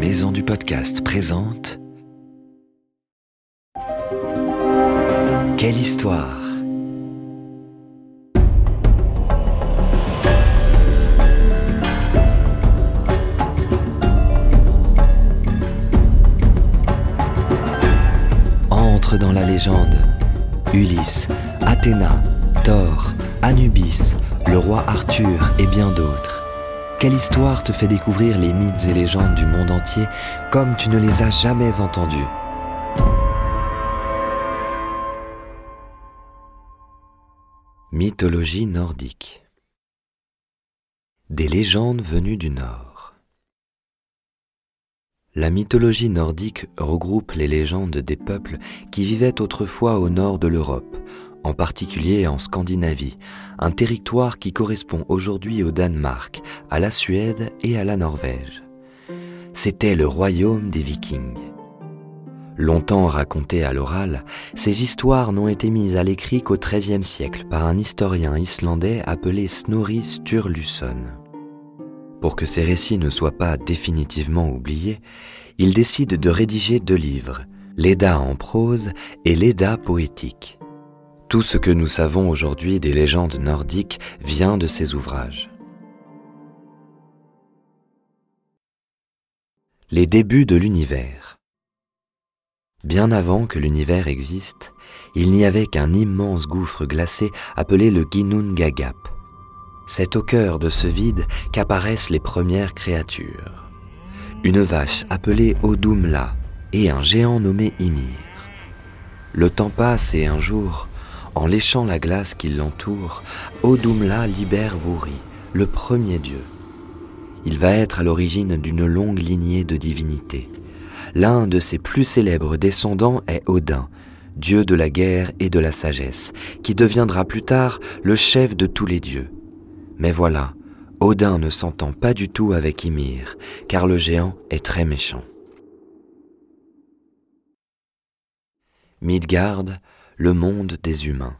Maison du Podcast présente Quelle histoire Entre dans la légende. Ulysse, Athéna, Thor, Anubis, le roi Arthur et bien d'autres. Quelle histoire te fait découvrir les mythes et légendes du monde entier comme tu ne les as jamais entendus Mythologie nordique. Des légendes venues du Nord. La mythologie nordique regroupe les légendes des peuples qui vivaient autrefois au nord de l'Europe, en particulier en Scandinavie, un territoire qui correspond aujourd'hui au Danemark, à la Suède et à la Norvège. C'était le royaume des Vikings. Longtemps racontées à l'oral, ces histoires n'ont été mises à l'écrit qu'au XIIIe siècle par un historien islandais appelé Snorri Sturluson. Pour que ces récits ne soient pas définitivement oubliés, il décide de rédiger deux livres, l'Eda en prose et l'Eda poétique. Tout ce que nous savons aujourd'hui des légendes nordiques vient de ces ouvrages. Les débuts de l'univers. Bien avant que l'univers existe, il n'y avait qu'un immense gouffre glacé appelé le Ginnungagap. C'est au cœur de ce vide qu'apparaissent les premières créatures. Une vache appelée Odumla et un géant nommé Ymir. Le temps passe et un jour, en léchant la glace qui l'entoure, Odumla libère Buri, le premier dieu. Il va être à l'origine d'une longue lignée de divinités. L'un de ses plus célèbres descendants est Odin, dieu de la guerre et de la sagesse, qui deviendra plus tard le chef de tous les dieux. Mais voilà, Odin ne s'entend pas du tout avec Ymir, car le géant est très méchant. Midgard, le monde des humains.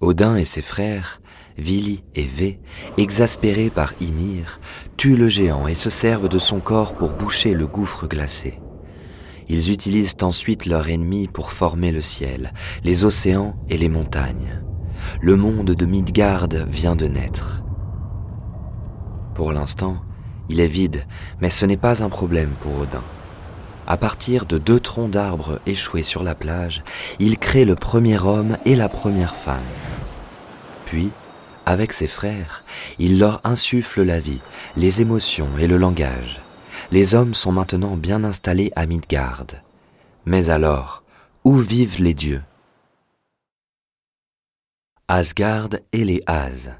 Odin et ses frères, Vili et Vé, exaspérés par Ymir, tuent le géant et se servent de son corps pour boucher le gouffre glacé. Ils utilisent ensuite leur ennemi pour former le ciel, les océans et les montagnes. Le monde de Midgard vient de naître. Pour l'instant, il est vide, mais ce n'est pas un problème pour Odin. À partir de deux troncs d'arbres échoués sur la plage, il crée le premier homme et la première femme. Puis, avec ses frères, il leur insuffle la vie, les émotions et le langage. Les hommes sont maintenant bien installés à Midgard. Mais alors, où vivent les dieux? Asgard et les As.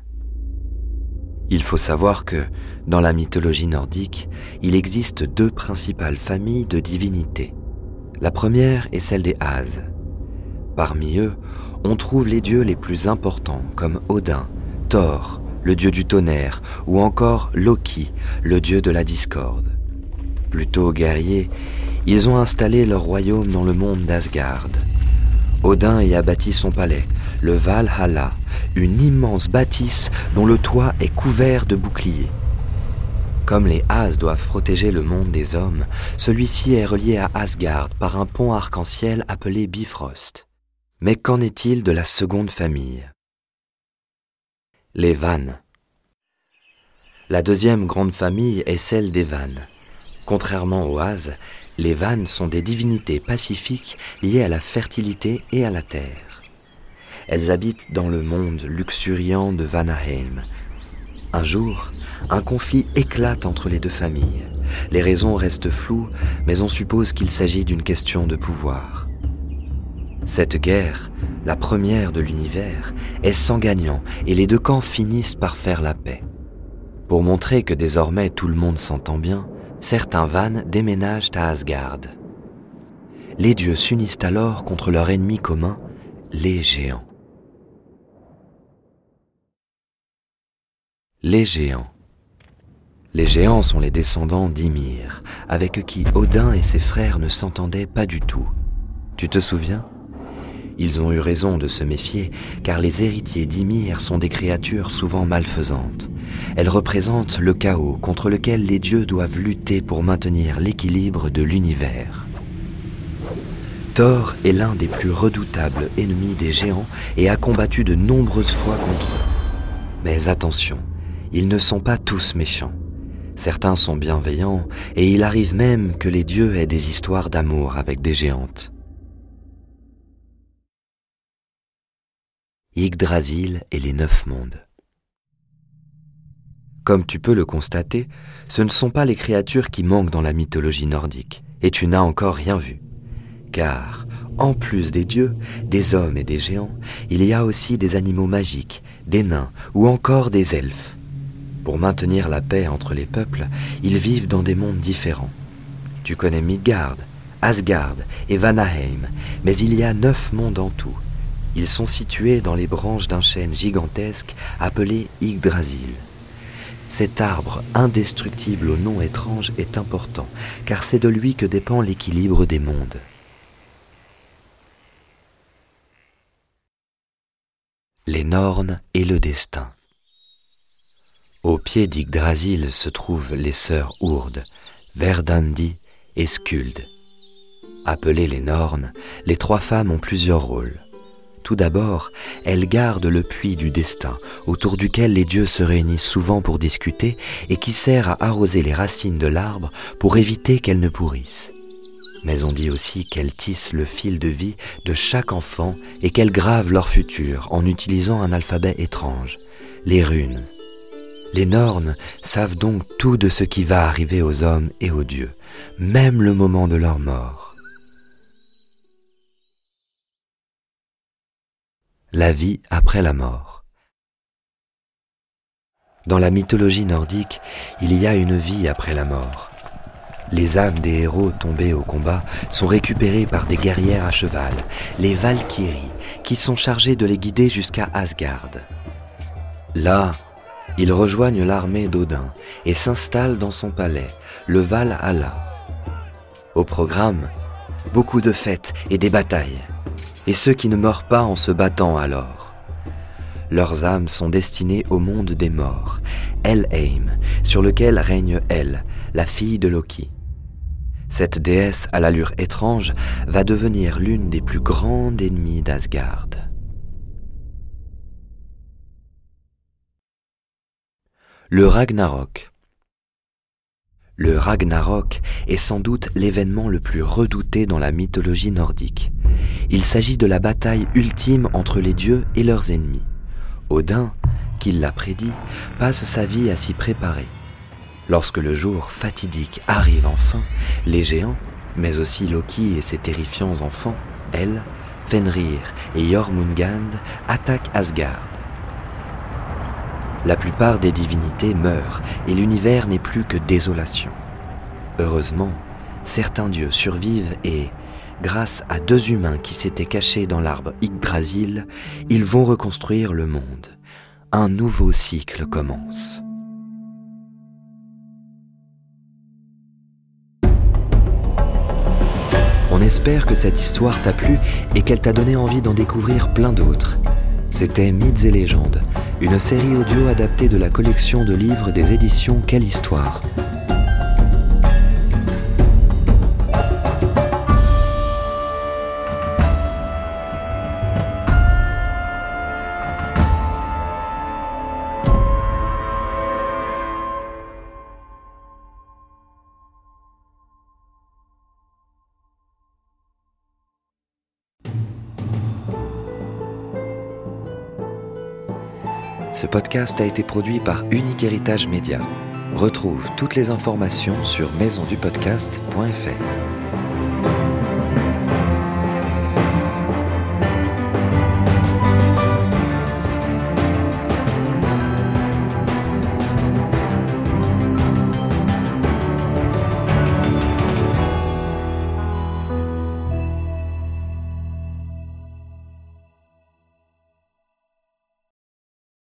Il faut savoir que, dans la mythologie nordique, il existe deux principales familles de divinités. La première est celle des As. Parmi eux, on trouve les dieux les plus importants comme Odin, Thor, le dieu du tonnerre, ou encore Loki, le dieu de la discorde. Plutôt guerriers, ils ont installé leur royaume dans le monde d'Asgard. Odin y a bâti son palais, le Valhalla, une immense bâtisse dont le toit est couvert de boucliers. Comme les As doivent protéger le monde des hommes, celui-ci est relié à Asgard par un pont arc-en-ciel appelé Bifrost. Mais qu'en est-il de la seconde famille? Les Vannes. La deuxième grande famille est celle des Vannes. Contrairement aux As, les Vannes sont des divinités pacifiques liées à la fertilité et à la terre. Elles habitent dans le monde luxuriant de Vanaheim. Un jour, un conflit éclate entre les deux familles. Les raisons restent floues, mais on suppose qu'il s'agit d'une question de pouvoir. Cette guerre, la première de l'univers, est sans gagnant et les deux camps finissent par faire la paix. Pour montrer que désormais tout le monde s'entend bien, certains vannes déménagent à Asgard. Les dieux s'unissent alors contre leur ennemi commun, les géants. Les géants. Les géants sont les descendants d'Ymir, avec qui Odin et ses frères ne s'entendaient pas du tout. Tu te souviens? Ils ont eu raison de se méfier, car les héritiers d'Ymir sont des créatures souvent malfaisantes. Elles représentent le chaos contre lequel les dieux doivent lutter pour maintenir l'équilibre de l'univers. Thor est l'un des plus redoutables ennemis des géants et a combattu de nombreuses fois contre eux. Mais attention, ils ne sont pas tous méchants. Certains sont bienveillants et il arrive même que les dieux aient des histoires d'amour avec des géantes. Yggdrasil et les neuf mondes. Comme tu peux le constater, ce ne sont pas les créatures qui manquent dans la mythologie nordique, et tu n'as encore rien vu. Car, en plus des dieux, des hommes et des géants, il y a aussi des animaux magiques, des nains ou encore des elfes. Pour maintenir la paix entre les peuples, ils vivent dans des mondes différents. Tu connais Midgard, Asgard et Vanaheim, mais il y a neuf mondes en tout. Ils sont situés dans les branches d'un chêne gigantesque appelé Yggdrasil. Cet arbre indestructible au nom étrange est important, car c'est de lui que dépend l'équilibre des mondes. Les Nornes et le destin. Au pied d'Yggdrasil se trouvent les sœurs Ourdes, Verdandi et Skuld. Appelées les Nornes, les trois femmes ont plusieurs rôles. Tout d'abord, elles gardent le puits du destin, autour duquel les dieux se réunissent souvent pour discuter et qui sert à arroser les racines de l'arbre pour éviter qu'elles ne pourrissent. Mais on dit aussi qu'elles tissent le fil de vie de chaque enfant et qu'elles gravent leur futur en utilisant un alphabet étrange, les runes, les Nornes savent donc tout de ce qui va arriver aux hommes et aux dieux, même le moment de leur mort. La vie après la mort. Dans la mythologie nordique, il y a une vie après la mort. Les âmes des héros tombés au combat sont récupérées par des guerrières à cheval, les Valkyries, qui sont chargées de les guider jusqu'à Asgard. Là, ils rejoignent l'armée d'Odin et s'installent dans son palais, le Val Halla. Au programme, beaucoup de fêtes et des batailles, et ceux qui ne meurent pas en se battant alors. Leurs âmes sont destinées au monde des morts, Helheim, sur lequel règne Elle, la fille de Loki. Cette déesse à l'allure étrange va devenir l'une des plus grandes ennemies d'Asgard. Le Ragnarok. Le Ragnarok est sans doute l'événement le plus redouté dans la mythologie nordique. Il s'agit de la bataille ultime entre les dieux et leurs ennemis. Odin, qui l'a prédit, passe sa vie à s'y préparer. Lorsque le jour fatidique arrive enfin, les géants, mais aussi Loki et ses terrifiants enfants, Elle, Fenrir et Jormungand, attaquent Asgard. La plupart des divinités meurent et l'univers n'est plus que désolation. Heureusement, certains dieux survivent et, grâce à deux humains qui s'étaient cachés dans l'arbre Yggdrasil, ils vont reconstruire le monde. Un nouveau cycle commence. On espère que cette histoire t'a plu et qu'elle t'a donné envie d'en découvrir plein d'autres. C'était Mythes et légendes, une série audio adaptée de la collection de livres des éditions Quelle Histoire. Ce podcast a été produit par Unique Héritage Média. Retrouve toutes les informations sur maisondupodcast.fr.